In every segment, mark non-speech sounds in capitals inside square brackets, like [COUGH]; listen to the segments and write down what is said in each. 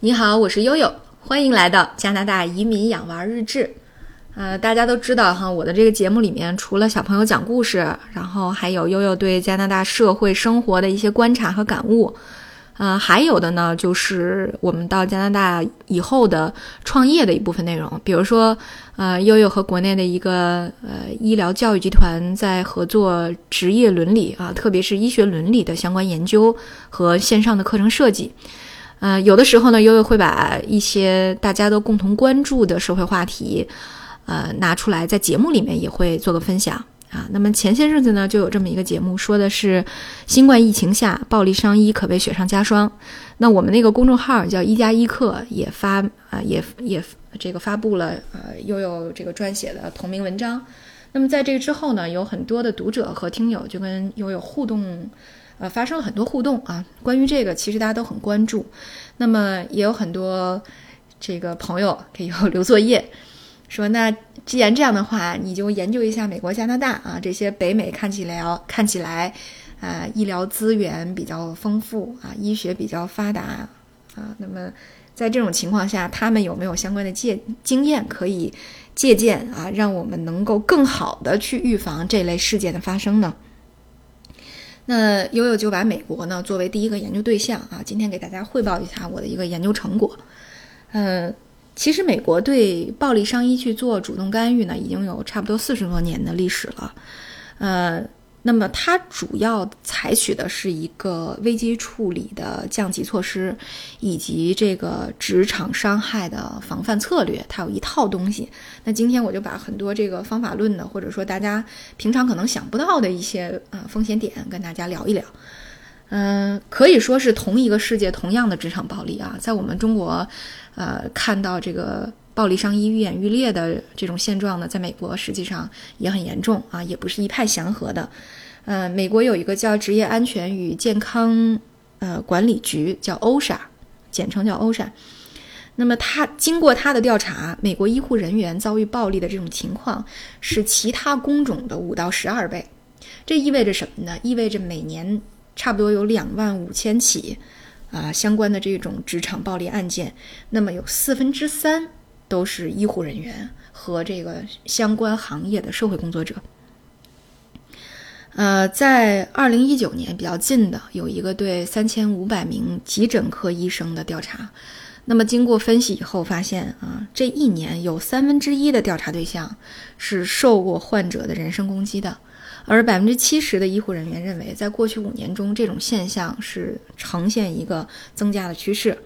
你好，我是悠悠，欢迎来到加拿大移民养娃日志。呃，大家都知道哈，我的这个节目里面除了小朋友讲故事，然后还有悠悠对加拿大社会生活的一些观察和感悟。呃，还有的呢，就是我们到加拿大以后的创业的一部分内容，比如说，呃，悠悠和国内的一个呃医疗教育集团在合作职业伦理啊，特别是医学伦理的相关研究和线上的课程设计。呃，有的时候呢，悠悠会把一些大家都共同关注的社会话题。呃，拿出来在节目里面也会做个分享啊。那么前些日子呢，就有这么一个节目，说的是新冠疫情下暴力伤医可谓雪上加霜。那我们那个公众号叫“一加一课”也发啊，也也这个发布了呃悠悠这个撰写的同名文章。那么在这个之后呢，有很多的读者和听友就跟悠悠互动，呃，发生了很多互动啊。关于这个，其实大家都很关注。那么也有很多这个朋友给悠悠 [LAUGHS] 留作业。说那既然这样的话，你就研究一下美国、加拿大啊这些北美看起来看起来，啊医疗资源比较丰富啊，医学比较发达啊。那么在这种情况下，他们有没有相关的借经验可以借鉴啊，让我们能够更好的去预防这类事件的发生呢？那悠悠就把美国呢作为第一个研究对象啊，今天给大家汇报一下我的一个研究成果，呃。其实，美国对暴力伤医去做主动干预呢，已经有差不多四十多年的历史了。呃，那么它主要采取的是一个危机处理的降级措施，以及这个职场伤害的防范策略，它有一套东西。那今天我就把很多这个方法论的，或者说大家平常可能想不到的一些呃风险点，跟大家聊一聊。嗯，可以说是同一个世界，同样的职场暴力啊，在我们中国，呃，看到这个暴力伤医愈演愈烈的这种现状呢，在美国实际上也很严重啊，也不是一派祥和的。呃，美国有一个叫职业安全与健康呃管理局，叫 OSHA，简称叫 OSHA。那么他经过他的调查，美国医护人员遭遇暴力的这种情况是其他工种的五到十二倍。这意味着什么呢？意味着每年。差不多有两万五千起，啊，相关的这种职场暴力案件，那么有四分之三都是医护人员和这个相关行业的社会工作者。呃，在二零一九年比较近的有一个对三千五百名急诊科医生的调查，那么经过分析以后发现啊，这一年有三分之一的调查对象是受过患者的人身攻击的。而百分之七十的医护人员认为，在过去五年中，这种现象是呈现一个增加的趋势。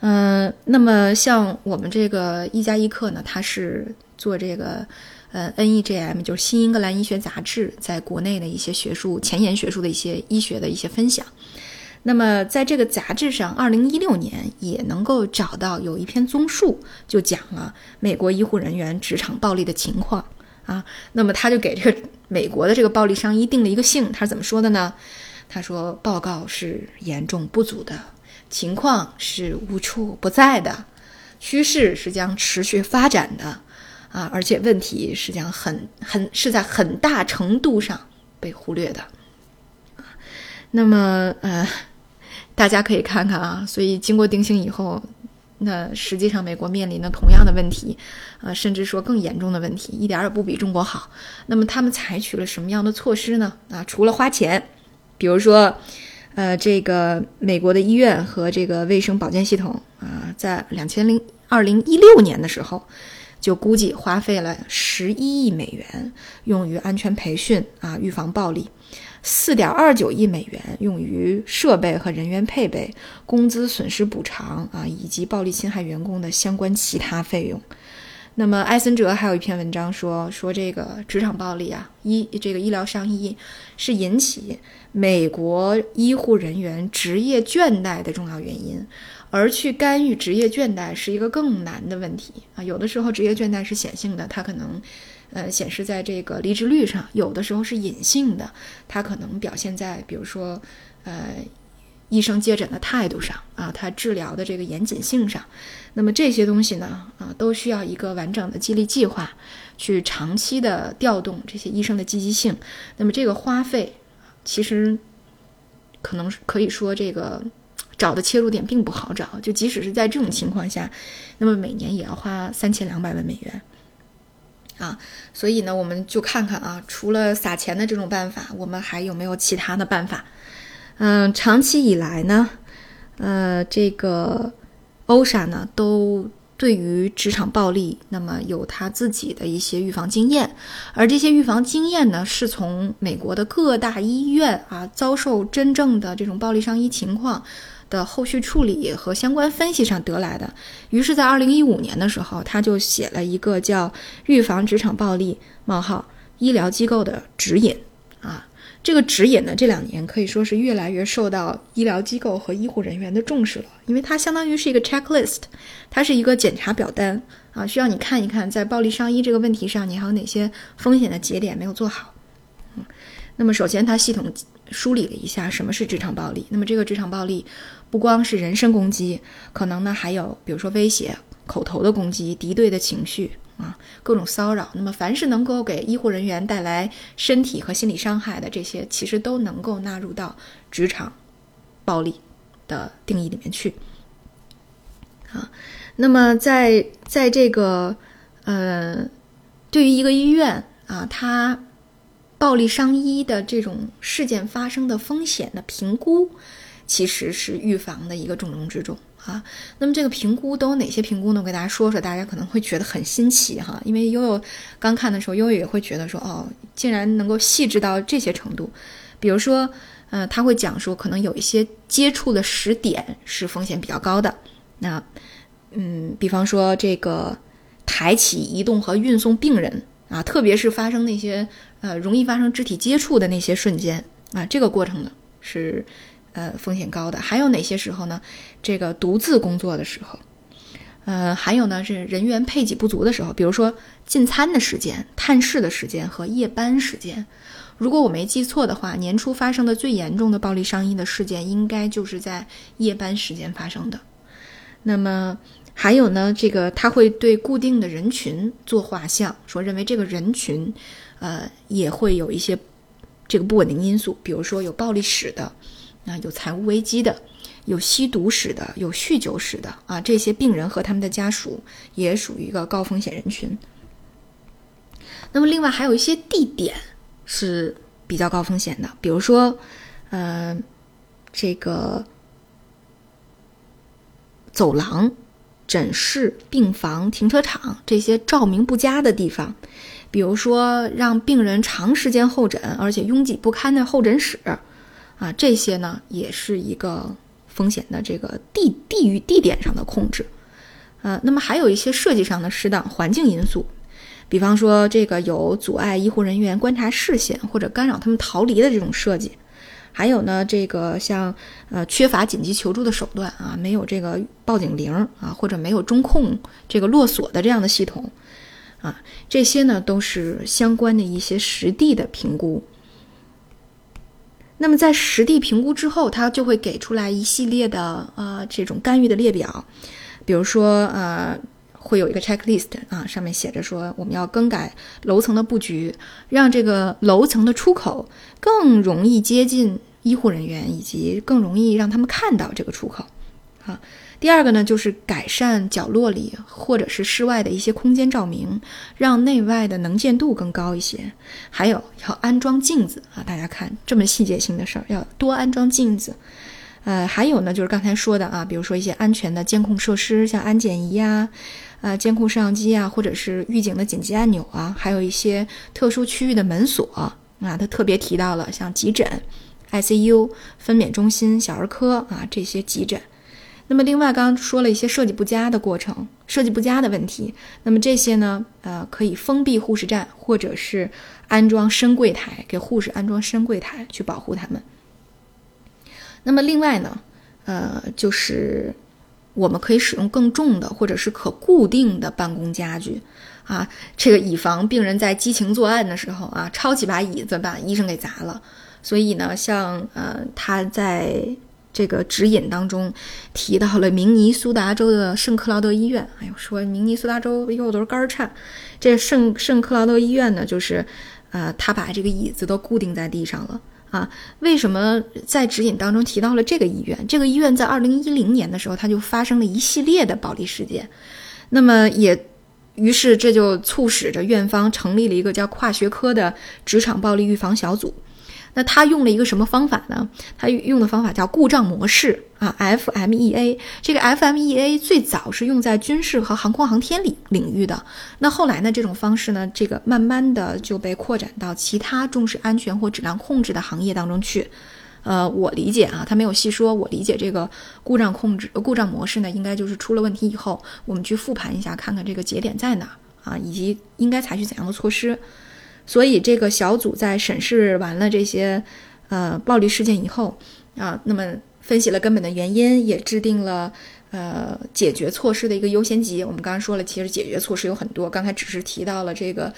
嗯，那么像我们这个一加一课呢，它是做这个呃 NEJM，就是新英格兰医学杂志在国内的一些学术前沿学术的一些医学的一些分享。那么在这个杂志上，二零一六年也能够找到有一篇综述，就讲了美国医护人员职场暴力的情况。啊，那么他就给这个美国的这个暴力伤医定了一个性，他是怎么说的呢？他说报告是严重不足的，情况是无处不在的，趋势是将持续发展的，啊，而且问题是将很很是在很大程度上被忽略的。那么呃，大家可以看看啊，所以经过定性以后。那实际上，美国面临的同样的问题，呃，甚至说更严重的问题，一点儿也不比中国好。那么他们采取了什么样的措施呢？啊，除了花钱，比如说，呃，这个美国的医院和这个卫生保健系统啊，在两千零二零一六年的时候，就估计花费了十一亿美元用于安全培训啊，预防暴力。四点二九亿美元用于设备和人员配备、工资损失补偿啊，以及暴力侵害员工的相关其他费用。那么，艾森哲还有一篇文章说，说这个职场暴力啊，医这个医疗伤医是引起美国医护人员职业倦怠的重要原因，而去干预职业倦怠是一个更难的问题啊。有的时候，职业倦怠是显性的，它可能。呃，显示在这个离职率上，有的时候是隐性的，它可能表现在，比如说，呃，医生接诊的态度上啊，他治疗的这个严谨性上。那么这些东西呢，啊，都需要一个完整的激励计划，去长期的调动这些医生的积极性。那么这个花费，其实可能可以说这个找的切入点并不好找。就即使是在这种情况下，那么每年也要花三千两百万美元啊。所以呢，我们就看看啊，除了撒钱的这种办法，我们还有没有其他的办法？嗯，长期以来呢，呃，这个欧莎呢都。对于职场暴力，那么有他自己的一些预防经验，而这些预防经验呢，是从美国的各大医院啊遭受真正的这种暴力伤医情况的后续处理和相关分析上得来的。于是，在二零一五年的时候，他就写了一个叫《预防职场暴力：冒号医疗机构的指引》。这个指引呢，这两年可以说是越来越受到医疗机构和医护人员的重视了，因为它相当于是一个 checklist，它是一个检查表单啊，需要你看一看，在暴力伤医这个问题上，你还有哪些风险的节点没有做好。嗯，那么首先它系统梳理了一下什么是职场暴力，那么这个职场暴力不光是人身攻击，可能呢还有比如说威胁、口头的攻击、敌对的情绪。啊，各种骚扰，那么凡是能够给医护人员带来身体和心理伤害的这些，其实都能够纳入到职场暴力的定义里面去。啊，那么在在这个呃，对于一个医院啊，它暴力伤医的这种事件发生的风险的评估，其实是预防的一个重中之重。啊，那么这个评估都有哪些评估呢？我给大家说说，大家可能会觉得很新奇哈。因为悠悠刚看的时候，悠悠也会觉得说，哦，竟然能够细致到这些程度。比如说，呃，他会讲说，可能有一些接触的时点是风险比较高的。那，嗯，比方说这个抬起、移动和运送病人啊，特别是发生那些呃容易发生肢体接触的那些瞬间啊，这个过程呢是。呃，风险高的还有哪些时候呢？这个独自工作的时候，呃，还有呢是人员配给不足的时候，比如说进餐的时间、探视的时间和夜班时间。如果我没记错的话，年初发生的最严重的暴力伤医的事件，应该就是在夜班时间发生的。那么还有呢，这个他会对固定的人群做画像，说认为这个人群，呃，也会有一些这个不稳定因素，比如说有暴力史的。啊，有财务危机的，有吸毒史的，有酗酒史的啊，这些病人和他们的家属也属于一个高风险人群。那么，另外还有一些地点是比较高风险的，比如说，呃，这个走廊、诊室、病房、停车场这些照明不佳的地方，比如说让病人长时间候诊，而且拥挤不堪的候诊室。啊，这些呢也是一个风险的这个地地域地点上的控制，呃，那么还有一些设计上的适当环境因素，比方说这个有阻碍医护人员观察视线或者干扰他们逃离的这种设计，还有呢这个像呃缺乏紧急求助的手段啊，没有这个报警铃啊，或者没有中控这个落锁的这样的系统啊，这些呢都是相关的一些实地的评估。那么在实地评估之后，它就会给出来一系列的呃这种干预的列表，比如说呃会有一个 checklist 啊，上面写着说我们要更改楼层的布局，让这个楼层的出口更容易接近医护人员，以及更容易让他们看到这个出口，啊。第二个呢，就是改善角落里或者是室外的一些空间照明，让内外的能见度更高一些。还有要安装镜子啊，大家看这么细节性的事儿，要多安装镜子。呃，还有呢，就是刚才说的啊，比如说一些安全的监控设施，像安检仪呀啊、监控摄像机啊，或者是预警的紧急按钮啊，还有一些特殊区域的门锁啊，他特别提到了像急诊、ICU、分娩中心、小儿科啊这些急诊。那么，另外刚刚说了一些设计不佳的过程，设计不佳的问题。那么这些呢，呃，可以封闭护士站，或者是安装深柜台，给护士安装深柜台去保护他们。那么另外呢，呃，就是我们可以使用更重的或者是可固定的办公家具啊，这个以防病人在激情作案的时候啊，抄起把椅子把医生给砸了。所以呢，像呃，他在。这个指引当中提到了明尼苏达州的圣克劳德医院。哎呦，说明尼苏达州又都是肝颤。这圣圣克劳德医院呢，就是，呃，他把这个椅子都固定在地上了啊，为什么在指引当中提到了这个医院？这个医院在二零一零年的时候，它就发生了一系列的暴力事件，那么也，于是这就促使着院方成立了一个叫跨学科的职场暴力预防小组。那他用了一个什么方法呢？他用的方法叫故障模式啊，FMEA。这个 FMEA 最早是用在军事和航空航天领领域的。那后来呢，这种方式呢，这个慢慢的就被扩展到其他重视安全或质量控制的行业当中去。呃，我理解啊，他没有细说。我理解这个故障控制、故障模式呢，应该就是出了问题以后，我们去复盘一下，看看这个节点在哪啊，以及应该采取怎样的措施。所以，这个小组在审视完了这些，呃，暴力事件以后，啊，那么分析了根本的原因，也制定了呃解决措施的一个优先级。我们刚刚说了，其实解决措施有很多，刚才只是提到了这个，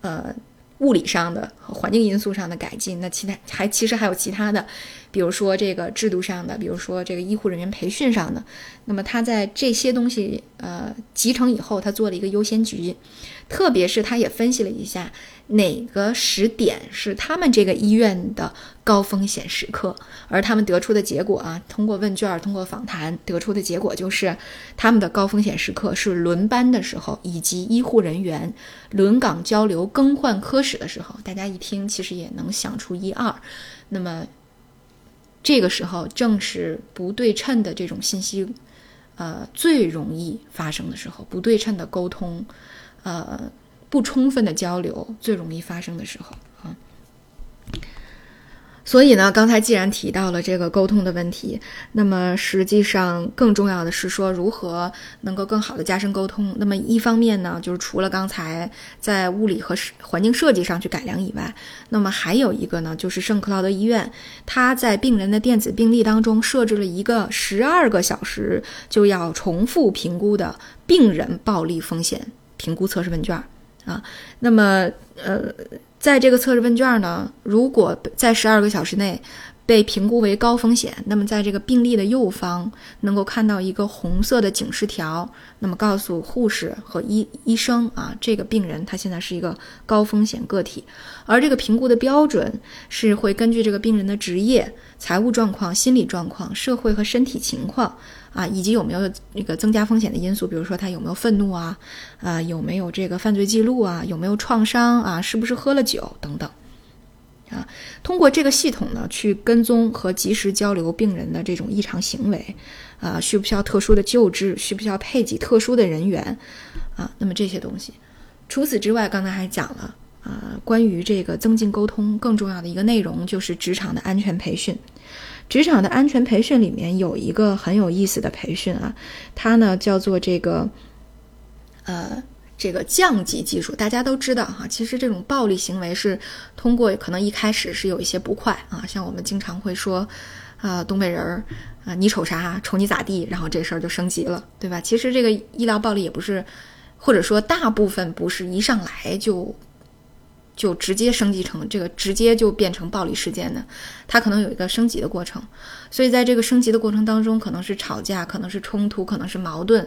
呃。物理上的和环境因素上的改进，那其他还其实还有其他的，比如说这个制度上的，比如说这个医护人员培训上的。那么他在这些东西呃集成以后，他做了一个优先级，特别是他也分析了一下哪个时点是他们这个医院的高风险时刻，而他们得出的结果啊，通过问卷、通过访谈得出的结果就是，他们的高风险时刻是轮班的时候，以及医护人员轮岗交流、更换科。室的时候，大家一听，其实也能想出一二。那么，这个时候正是不对称的这种信息，呃，最容易发生的时候，不对称的沟通，呃，不充分的交流，最容易发生的时候。所以呢，刚才既然提到了这个沟通的问题，那么实际上更重要的是说如何能够更好的加深沟通。那么一方面呢，就是除了刚才在物理和环境设计上去改良以外，那么还有一个呢，就是圣克劳德医院，它在病人的电子病历当中设置了一个十二个小时就要重复评估的病人暴力风险评估测试问卷啊。那么呃。在这个测试问卷呢，如果在十二个小时内被评估为高风险，那么在这个病历的右方能够看到一个红色的警示条，那么告诉护士和医医生啊，这个病人他现在是一个高风险个体，而这个评估的标准是会根据这个病人的职业、财务状况、心理状况、社会和身体情况。啊，以及有没有那个增加风险的因素，比如说他有没有愤怒啊，啊有没有这个犯罪记录啊，有没有创伤啊，是不是喝了酒等等，啊，通过这个系统呢，去跟踪和及时交流病人的这种异常行为，啊，需不需要特殊的救治，需不需要配给特殊的人员，啊，那么这些东西，除此之外，刚才还讲了，啊，关于这个增进沟通更重要的一个内容就是职场的安全培训。职场的安全培训里面有一个很有意思的培训啊，它呢叫做这个，呃，这个降级技术。大家都知道哈，其实这种暴力行为是通过可能一开始是有一些不快啊，像我们经常会说，啊，东北人儿啊，你瞅啥，瞅你咋地，然后这事儿就升级了，对吧？其实这个医疗暴力也不是，或者说大部分不是一上来就。就直接升级成这个，直接就变成暴力事件的，它可能有一个升级的过程，所以在这个升级的过程当中，可能是吵架，可能是冲突，可能是矛盾，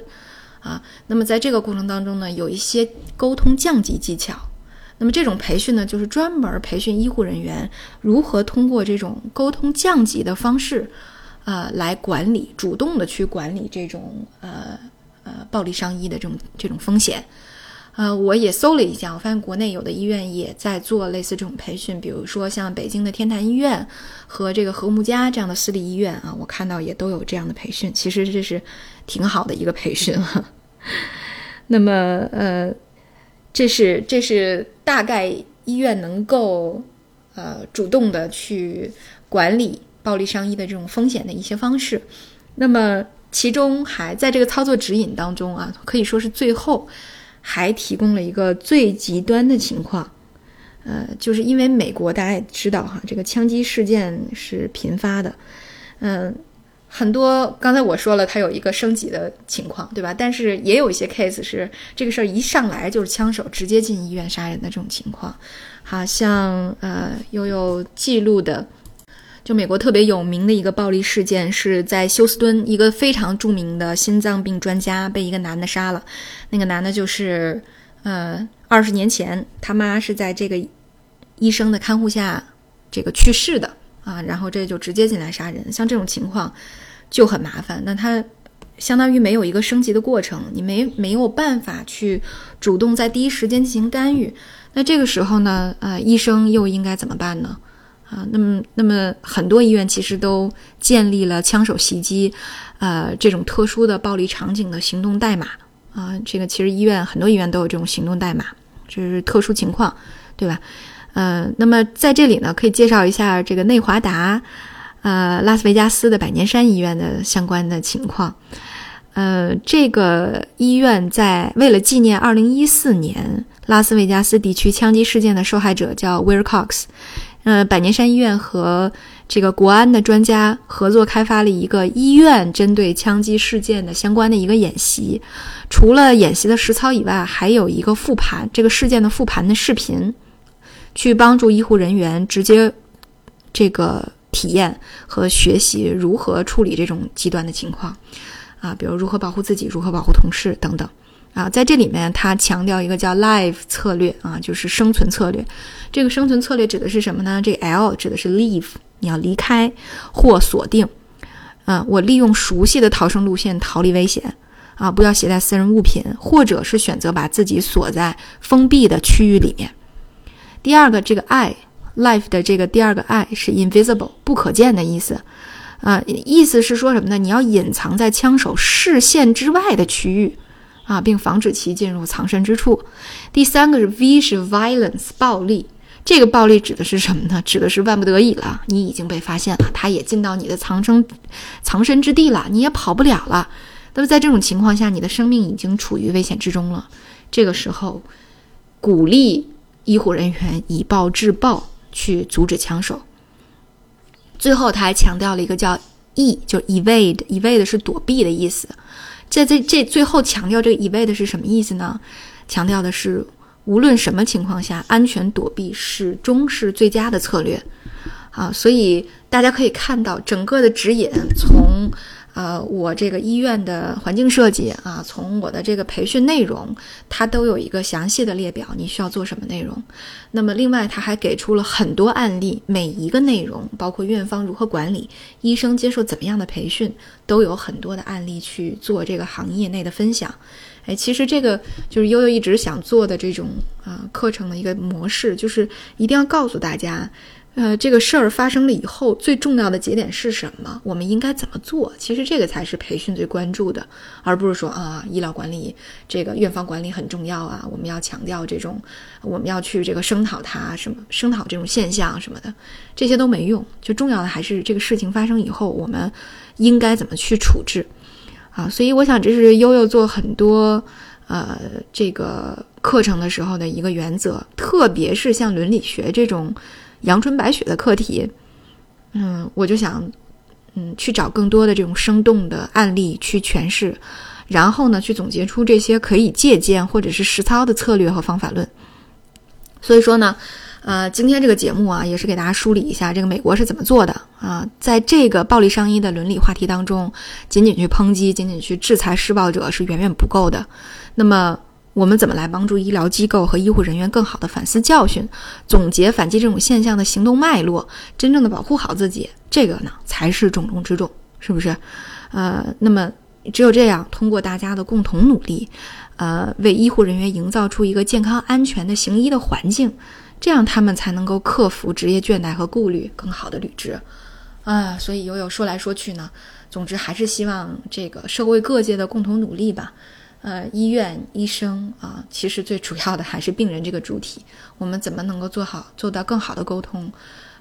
啊，那么在这个过程当中呢，有一些沟通降级技巧，那么这种培训呢，就是专门培训医护人员如何通过这种沟通降级的方式，呃，来管理，主动的去管理这种呃呃暴力伤医的这种这种风险。呃，我也搜了一下，我发现国内有的医院也在做类似这种培训，比如说像北京的天坛医院和这个和睦家这样的私立医院啊，我看到也都有这样的培训。其实这是挺好的一个培训哈。[LAUGHS] 那么，呃，这是这是大概医院能够呃主动的去管理暴力伤医的这种风险的一些方式。那么，其中还在这个操作指引当中啊，可以说是最后。还提供了一个最极端的情况，呃，就是因为美国大家也知道哈，这个枪击事件是频发的，嗯，很多刚才我说了，它有一个升级的情况，对吧？但是也有一些 case 是这个事儿一上来就是枪手直接进医院杀人的这种情况，好像呃，又有记录的。就美国特别有名的一个暴力事件，是在休斯敦，一个非常著名的心脏病专家被一个男的杀了。那个男的就是，呃，二十年前他妈是在这个医生的看护下这个去世的啊，然后这就直接进来杀人，像这种情况就很麻烦。那他相当于没有一个升级的过程，你没没有办法去主动在第一时间进行干预。那这个时候呢，呃，医生又应该怎么办呢？啊，那么那么很多医院其实都建立了枪手袭击，呃，这种特殊的暴力场景的行动代码啊。这个其实医院很多医院都有这种行动代码，就是特殊情况，对吧？呃，那么在这里呢，可以介绍一下这个内华达，呃，拉斯维加斯的百年山医院的相关的情况。呃，这个医院在为了纪念2014年拉斯维加斯地区枪击事件的受害者叫 Will Cox，呃，百年山医院和这个国安的专家合作开发了一个医院针对枪击事件的相关的一个演习。除了演习的实操以外，还有一个复盘这个事件的复盘的视频，去帮助医护人员直接这个体验和学习如何处理这种极端的情况。啊，比如如何保护自己，如何保护同事等等，啊，在这里面他强调一个叫 “live” 策略啊，就是生存策略。这个生存策略指的是什么呢？这 L 指的是 leave，你要离开或锁定。啊，我利用熟悉的逃生路线逃离危险。啊，不要携带私人物品，或者是选择把自己锁在封闭的区域里面。第二个，这个 I，life 的这个第二个 I 是 invisible，不可见的意思。啊，意思是说什么呢？你要隐藏在枪手视线之外的区域，啊，并防止其进入藏身之处。第三个是 V 是 violence 暴力，这个暴力指的是什么呢？指的是万不得已了，你已经被发现了，他也进到你的藏身藏身之地了，你也跑不了了。那么在这种情况下，你的生命已经处于危险之中了。这个时候，鼓励医护人员以暴制暴，去阻止枪手。最后，他还强调了一个叫 “e”，就 evade，evade 是躲避的意思。在这这最后强调这个 evade 是什么意思呢？强调的是无论什么情况下，安全躲避始终是最佳的策略。啊，所以大家可以看到整个的指引从。呃，我这个医院的环境设计啊，从我的这个培训内容，它都有一个详细的列表，你需要做什么内容。那么，另外他还给出了很多案例，每一个内容，包括院方如何管理，医生接受怎么样的培训，都有很多的案例去做这个行业内的分享。哎，其实这个就是悠悠一直想做的这种啊课程的一个模式，就是一定要告诉大家。呃，这个事儿发生了以后，最重要的节点是什么？我们应该怎么做？其实这个才是培训最关注的，而不是说啊，医疗管理这个院方管理很重要啊，我们要强调这种，我们要去这个声讨它什么，声讨这种现象什么的，这些都没用。就重要的还是这个事情发生以后，我们应该怎么去处置啊？所以我想，这是悠悠做很多呃这个课程的时候的一个原则，特别是像伦理学这种。阳春白雪的课题，嗯，我就想，嗯，去找更多的这种生动的案例去诠释，然后呢，去总结出这些可以借鉴或者是实操的策略和方法论。所以说呢，呃，今天这个节目啊，也是给大家梳理一下这个美国是怎么做的啊，在这个暴力伤医的伦理话题当中，仅仅去抨击、仅仅去制裁施暴者是远远不够的。那么。我们怎么来帮助医疗机构和医护人员更好的反思教训，总结反击这种现象的行动脉络，真正的保护好自己，这个呢才是重中之重，是不是？呃，那么只有这样，通过大家的共同努力，呃，为医护人员营造出一个健康安全的行医的环境，这样他们才能够克服职业倦怠和顾虑，更好的履职。啊，所以悠悠说来说去呢，总之还是希望这个社会各界的共同努力吧。呃，医院医生啊，其实最主要的还是病人这个主体。我们怎么能够做好做到更好的沟通？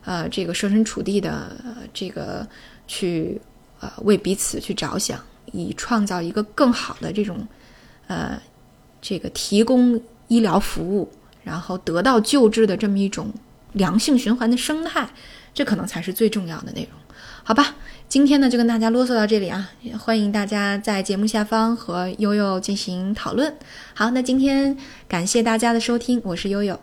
呃，这个设身处地的这个去呃为彼此去着想，以创造一个更好的这种呃这个提供医疗服务，然后得到救治的这么一种良性循环的生态，这可能才是最重要的内容，好吧？今天呢，就跟大家啰嗦到这里啊！欢迎大家在节目下方和悠悠进行讨论。好，那今天感谢大家的收听，我是悠悠。